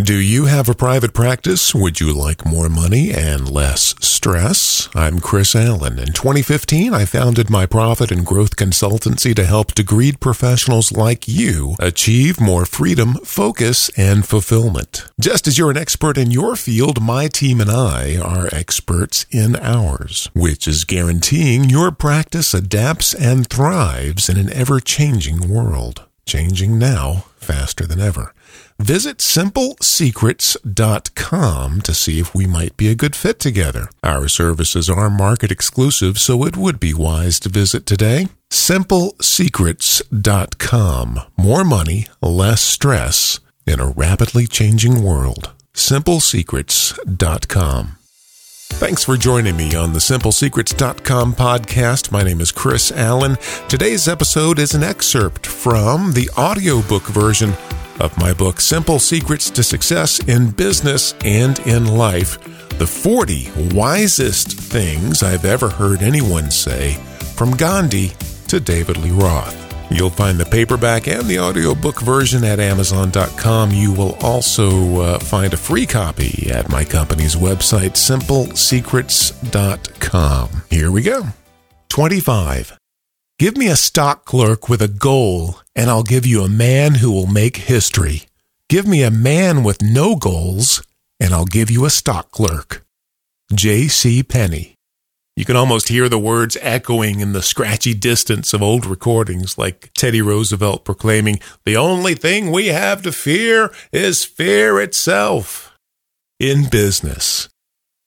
Do you have a private practice? Would you like more money and less stress? I'm Chris Allen. In 2015, I founded my profit and growth consultancy to help degreed professionals like you achieve more freedom, focus, and fulfillment. Just as you're an expert in your field, my team and I are experts in ours, which is guaranteeing your practice adapts and thrives in an ever changing world. Changing now faster than ever. Visit simplesecrets.com to see if we might be a good fit together. Our services are market exclusive, so it would be wise to visit today. Simplesecrets.com. More money, less stress in a rapidly changing world. Simplesecrets.com. Thanks for joining me on the SimpleSecrets.com podcast. My name is Chris Allen. Today's episode is an excerpt from the audiobook version of my book, Simple Secrets to Success in Business and in Life The 40 Wisest Things I've Ever Heard Anyone Say, from Gandhi to David Lee Roth. You'll find the paperback and the audiobook version at Amazon.com. You will also uh, find a free copy at my company's website, simplesecrets.com. Here we go. 25. Give me a stock clerk with a goal, and I'll give you a man who will make history. Give me a man with no goals, and I'll give you a stock clerk. J.C. Penney. You can almost hear the words echoing in the scratchy distance of old recordings, like Teddy Roosevelt proclaiming, The only thing we have to fear is fear itself. In business,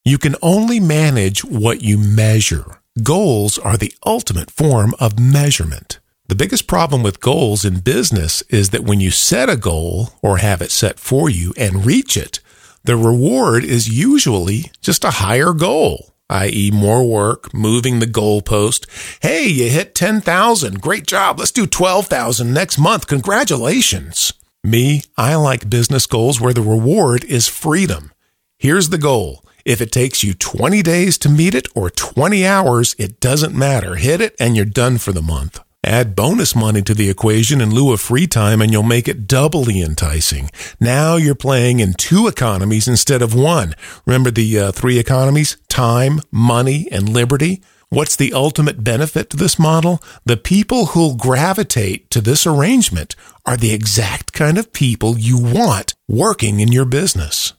you can only manage what you measure. Goals are the ultimate form of measurement. The biggest problem with goals in business is that when you set a goal or have it set for you and reach it, the reward is usually just a higher goal, i.e., more work, moving the goalpost. Hey, you hit 10,000. Great job. Let's do 12,000 next month. Congratulations. Me, I like business goals where the reward is freedom. Here's the goal if it takes you 20 days to meet it or 20 hours, it doesn't matter. Hit it and you're done for the month. Add bonus money to the equation in lieu of free time and you'll make it doubly enticing. Now you're playing in two economies instead of one. Remember the uh, three economies? Time, money, and liberty? What's the ultimate benefit to this model? The people who'll gravitate to this arrangement are the exact kind of people you want working in your business.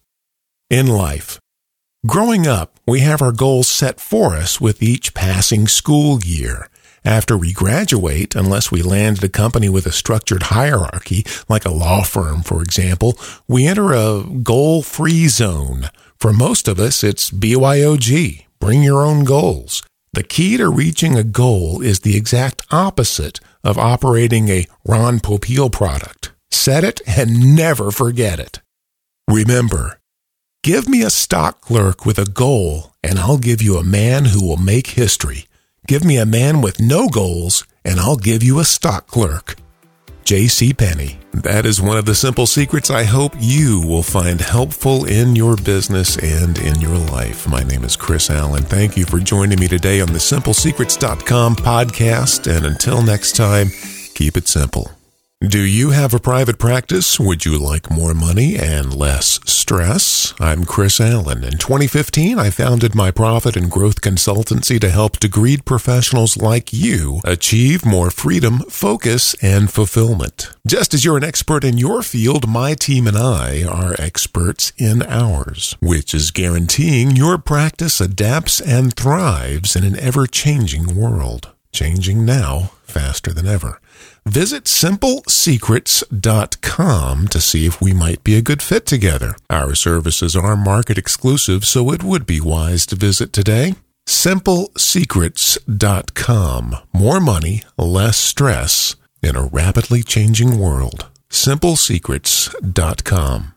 In life, Growing up, we have our goals set for us with each passing school year. After we graduate, unless we land at a company with a structured hierarchy, like a law firm, for example, we enter a goal free zone. For most of us, it's BYOG, bring your own goals. The key to reaching a goal is the exact opposite of operating a Ron Popeil product. Set it and never forget it. Remember, Give me a stock clerk with a goal, and I'll give you a man who will make history. Give me a man with no goals, and I'll give you a stock clerk. J.C. Penney. That is one of the simple secrets I hope you will find helpful in your business and in your life. My name is Chris Allen. Thank you for joining me today on the simplesecrets.com podcast. And until next time, keep it simple. Do you have a private practice? Would you like more money and less stress? I'm Chris Allen. In 2015, I founded my profit and growth consultancy to help degreed professionals like you achieve more freedom, focus, and fulfillment. Just as you're an expert in your field, my team and I are experts in ours, which is guaranteeing your practice adapts and thrives in an ever changing world. Changing now faster than ever. Visit simplesecrets.com to see if we might be a good fit together. Our services are market exclusive, so it would be wise to visit today. Simplesecrets.com. More money, less stress in a rapidly changing world. Simplesecrets.com.